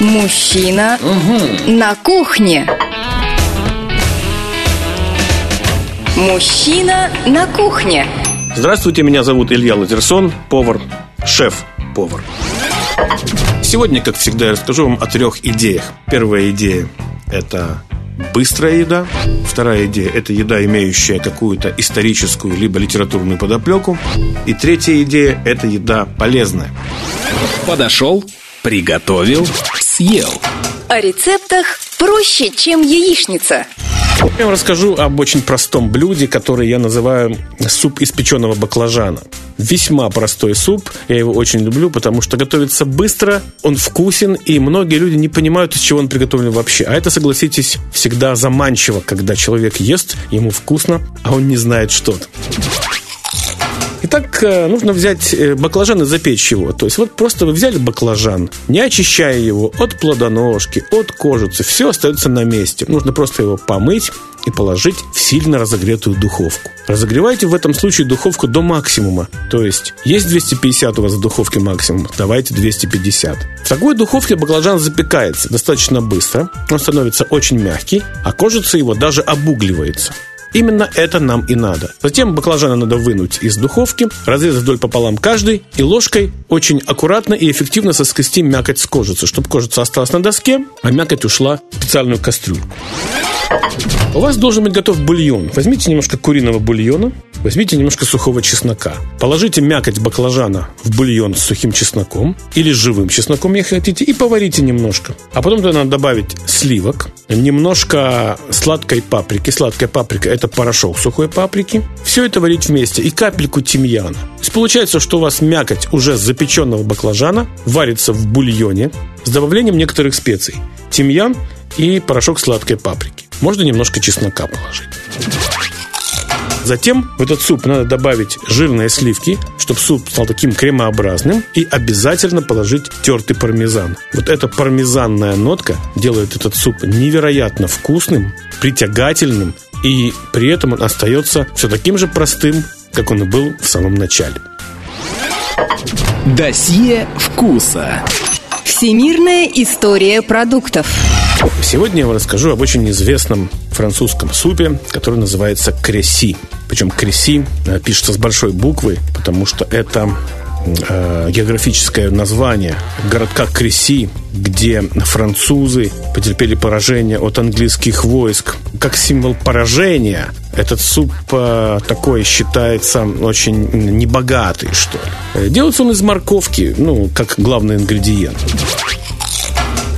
Мужчина на кухне. Мужчина на кухне. Здравствуйте, меня зовут Илья Лазерсон, повар, шеф-повар. Сегодня, как всегда, я расскажу вам о трех идеях. Первая идея – это быстрая еда. Вторая идея – это еда, имеющая какую-то историческую либо литературную подоплеку. И третья идея – это еда полезная. Подошел, приготовил, съел. О рецептах проще, чем яичница. Я вам расскажу об очень простом блюде, которое я называю суп из печеного баклажана. Весьма простой суп, я его очень люблю, потому что готовится быстро, он вкусен, и многие люди не понимают, из чего он приготовлен вообще. А это, согласитесь, всегда заманчиво, когда человек ест, ему вкусно, а он не знает что-то. Итак, э, нужно взять э, баклажан и запечь его. То есть вот просто вы взяли баклажан, не очищая его от плодоножки, от кожицы, все остается на месте. Нужно просто его помыть и положить в сильно разогретую духовку. Разогревайте в этом случае духовку до максимума. То есть, есть 250 у вас в духовке максимум, давайте 250. В такой духовке баклажан запекается достаточно быстро, он становится очень мягкий, а кожица его даже обугливается. Именно это нам и надо. Затем баклажаны надо вынуть из духовки, разрезать вдоль пополам каждый и ложкой очень аккуратно и эффективно соскрести мякоть с кожицы, чтобы кожица осталась на доске, а мякоть ушла в специальную кастрюльку. У вас должен быть готов бульон. Возьмите немножко куриного бульона, возьмите немножко сухого чеснока. Положите мякоть баклажана в бульон с сухим чесноком или с живым чесноком, если хотите, и поварите немножко. А потом туда надо добавить сливок, немножко сладкой паприки. Сладкая паприка – это порошок сухой паприки. Все это варить вместе и капельку тимьяна. То есть получается, что у вас мякоть уже запеченного баклажана варится в бульоне с добавлением некоторых специй. Тимьян и порошок сладкой паприки. Можно немножко чеснока положить. Затем в этот суп надо добавить жирные сливки, чтобы суп стал таким кремообразным. И обязательно положить тертый пармезан. Вот эта пармезанная нотка делает этот суп невероятно вкусным, притягательным. И при этом он остается все таким же простым, как он и был в самом начале. Досье вкуса. Всемирная история продуктов. Сегодня я вам расскажу об очень известном французском супе, который называется креси. Причем креси э, пишется с большой буквы, потому что это э, географическое название городка Креси, где французы потерпели поражение от английских войск. Как символ поражения этот суп э, такой считается очень небогатый, что ли. Э, делается он из морковки, ну, как главный ингредиент.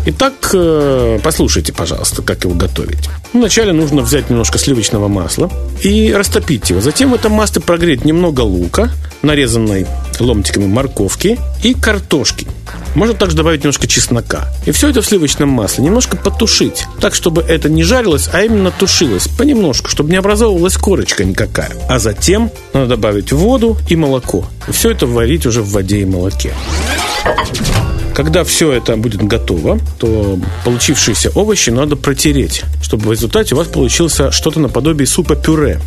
Итак, э, послушайте, пожалуйста, как его готовить. Вначале нужно взять немножко сливочного масла и растопить его. Затем в этом масле прогреть немного лука, нарезанной ломтиками морковки и картошки. Можно также добавить немножко чеснока. И все это в сливочном масле немножко потушить. Так, чтобы это не жарилось, а именно тушилось. Понемножку, чтобы не образовывалась корочка никакая. А затем надо добавить воду и молоко. И все это варить уже в воде и молоке. Когда все это будет готово, то получившиеся овощи надо протереть, чтобы в результате у вас получился что-то наподобие супа-пюре.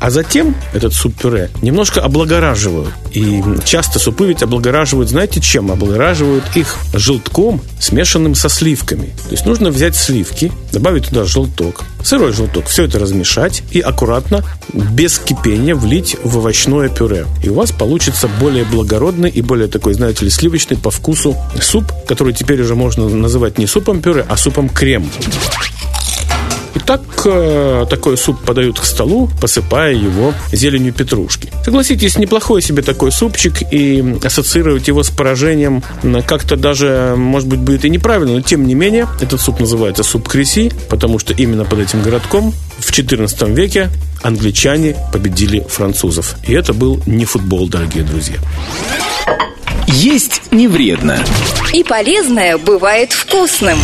А затем этот суп-пюре немножко облагораживают. И часто супы ведь облагораживают, знаете чем? Облагораживают их желтком, смешанным со сливками. То есть нужно взять сливки, добавить туда желток, сырой желток, все это размешать и аккуратно, без кипения, влить в овощное пюре. И у вас получится более благородный и более такой, знаете ли, сливочный по вкусу суп, который теперь уже можно называть не супом пюре, а супом крем. Итак, э, такой суп подают к столу, посыпая его зеленью петрушки. Согласитесь, неплохой себе такой супчик, и ассоциировать его с поражением как-то даже, может быть, будет и неправильно, но тем не менее, этот суп называется суп Креси, потому что именно под этим городком в XIV веке англичане победили французов. И это был не футбол, дорогие друзья. Есть не вредно. И полезное бывает вкусным.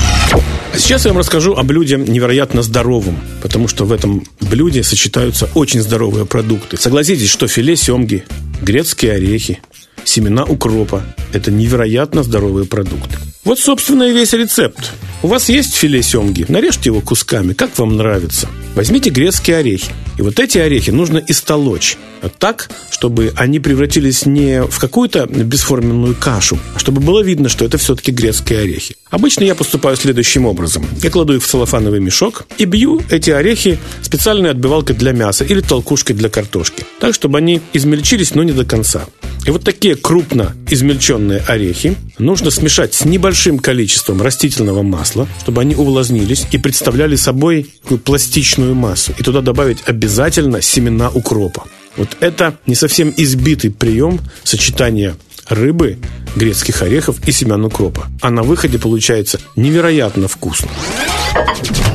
Сейчас я вам расскажу о блюде невероятно здоровом, потому что в этом блюде сочетаются очень здоровые продукты. Согласитесь, что филе семги, грецкие орехи, семена укропа – это невероятно здоровые продукты. Вот, собственно, и весь рецепт. У вас есть филе семги? Нарежьте его кусками, как вам нравится. Возьмите грецкие орехи. И вот эти орехи нужно истолочь так, чтобы они превратились не в какую-то бесформенную кашу, а чтобы было видно, что это все-таки грецкие орехи. Обычно я поступаю следующим образом. Я кладу их в целлофановый мешок и бью эти орехи специальной отбивалкой для мяса или толкушкой для картошки. Так, чтобы они измельчились, но не до конца. И вот такие крупно измельченные орехи нужно смешать с небольшим количеством растительного масла, чтобы они увлажнились и представляли собой такую пластичную массу. И туда добавить обязательно семена укропа. Вот это не совсем избитый прием сочетания рыбы, грецких орехов и семян укропа. А на выходе получается невероятно вкусно.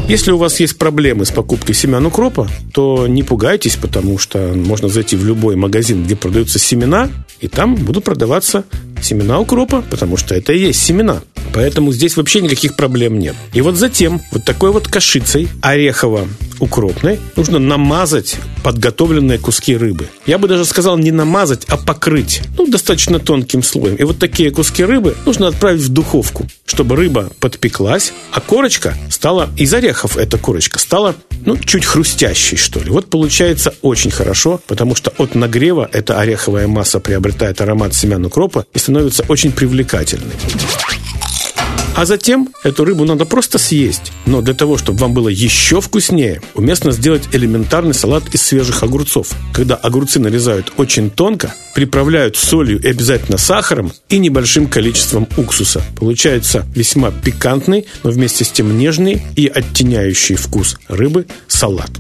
Если у вас есть проблемы с покупкой семян укропа, то не пугайтесь, потому что можно зайти в любой магазин, где продаются семена, и там будут продаваться семена укропа, потому что это и есть семена. Поэтому здесь вообще никаких проблем нет. И вот затем вот такой вот кашицей орехово-укропной нужно намазать подготовленные куски рыбы. Я бы даже сказал не намазать, а покрыть. Ну, достаточно тонким слоем. И вот такие куски рыбы нужно отправить в духовку, чтобы рыба подпеклась, а корочка стала, из орехов эта корочка стала, ну, чуть хрустящей, что ли. Вот получается очень хорошо, потому что от нагрева эта ореховая масса приобретает аромат семян укропа и становится очень привлекательной. А затем эту рыбу надо просто съесть. Но для того, чтобы вам было еще вкуснее, уместно сделать элементарный салат из свежих огурцов. Когда огурцы нарезают очень тонко, приправляют солью и обязательно сахаром и небольшим количеством уксуса. Получается весьма пикантный, но вместе с тем нежный и оттеняющий вкус рыбы салат.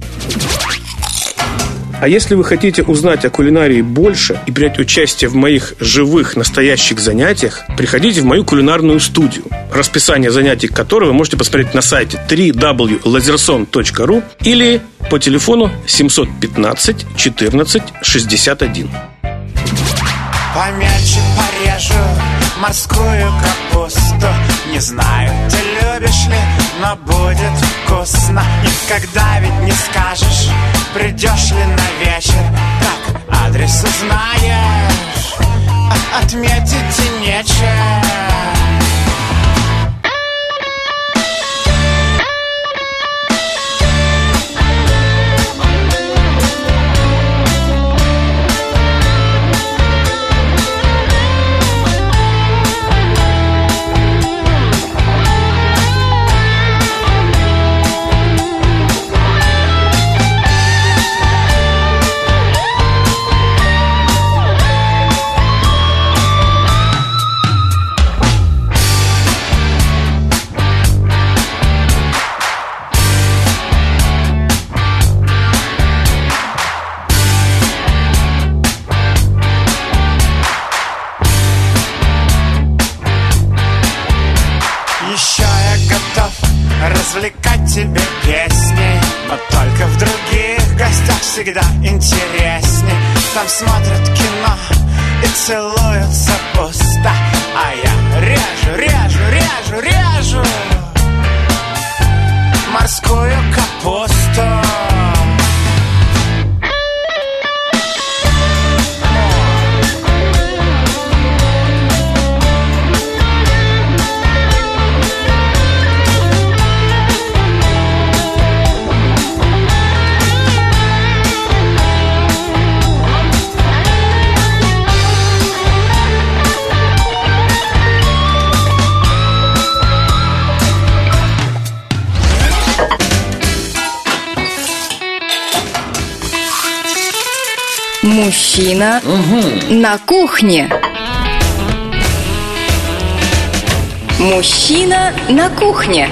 А если вы хотите узнать о кулинарии больше и принять участие в моих живых, настоящих занятиях, приходите в мою кулинарную студию, расписание занятий которой вы можете посмотреть на сайте www.lazerson.ru или по телефону 715 14 61. Помельче порежу морскую капусту Не знаю, ты любишь ли, но будет вкусно Никогда ведь не скажешь, придешь ли на вечер Как адрес узнаешь, отметить и нечем всегда интересней. Там смотрят кино и целуются пусто Мужчина угу. на кухне. Мужчина на кухне.